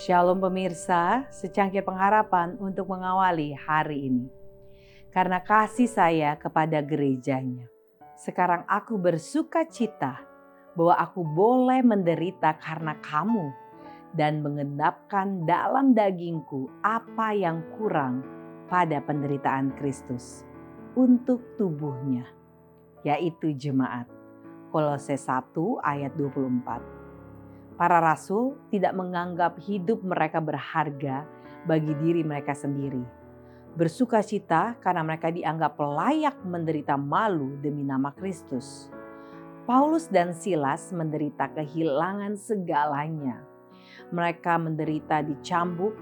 Shalom pemirsa, secangkir pengharapan untuk mengawali hari ini. Karena kasih saya kepada gerejanya. Sekarang aku bersuka cita bahwa aku boleh menderita karena kamu dan mengendapkan dalam dagingku apa yang kurang pada penderitaan Kristus untuk tubuhnya, yaitu jemaat. Kolose 1 ayat 24. Para rasul tidak menganggap hidup mereka berharga bagi diri mereka sendiri. Bersuka cita karena mereka dianggap layak menderita malu demi nama Kristus. Paulus dan Silas menderita kehilangan segalanya. Mereka menderita dicambuk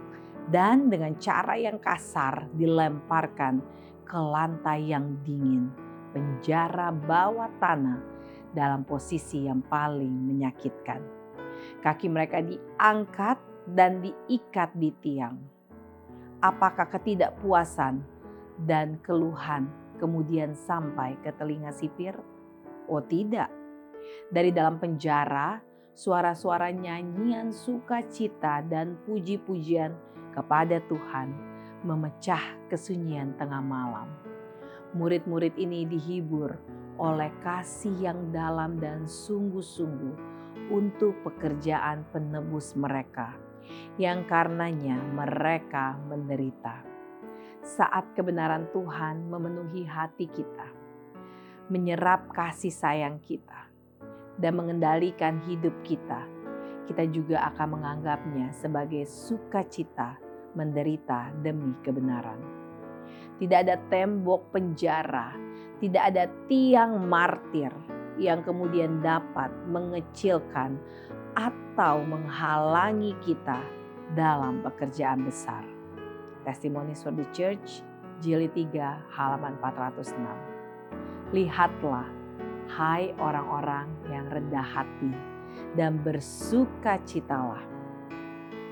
dan dengan cara yang kasar dilemparkan ke lantai yang dingin, penjara bawah tanah dalam posisi yang paling menyakitkan. Kaki mereka diangkat dan diikat di tiang. Apakah ketidakpuasan dan keluhan kemudian sampai ke telinga sipir? Oh tidak. Dari dalam penjara, suara-suara nyanyian sukacita dan puji-pujian kepada Tuhan memecah kesunyian tengah malam. Murid-murid ini dihibur oleh kasih yang dalam dan sungguh-sungguh untuk pekerjaan penebus mereka, yang karenanya mereka menderita. Saat kebenaran Tuhan memenuhi hati kita, menyerap kasih sayang kita, dan mengendalikan hidup kita, kita juga akan menganggapnya sebagai sukacita menderita demi kebenaran. Tidak ada tembok penjara, tidak ada tiang martir yang kemudian dapat mengecilkan atau menghalangi kita dalam pekerjaan besar. Testimonies for the Church, jilid 3 halaman 406. Lihatlah, hai orang-orang yang rendah hati dan bersuka citalah.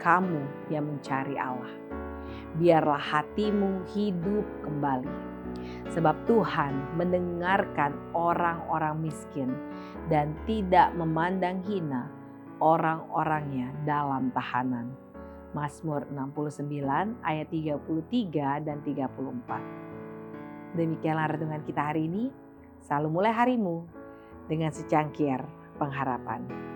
Kamu yang mencari Allah. Biarlah hatimu hidup kembali Sebab Tuhan mendengarkan orang-orang miskin dan tidak memandang hina orang-orangnya dalam tahanan. Mazmur 69 ayat 33 dan 34. Demikianlah renungan kita hari ini. Selalu mulai harimu dengan secangkir pengharapan.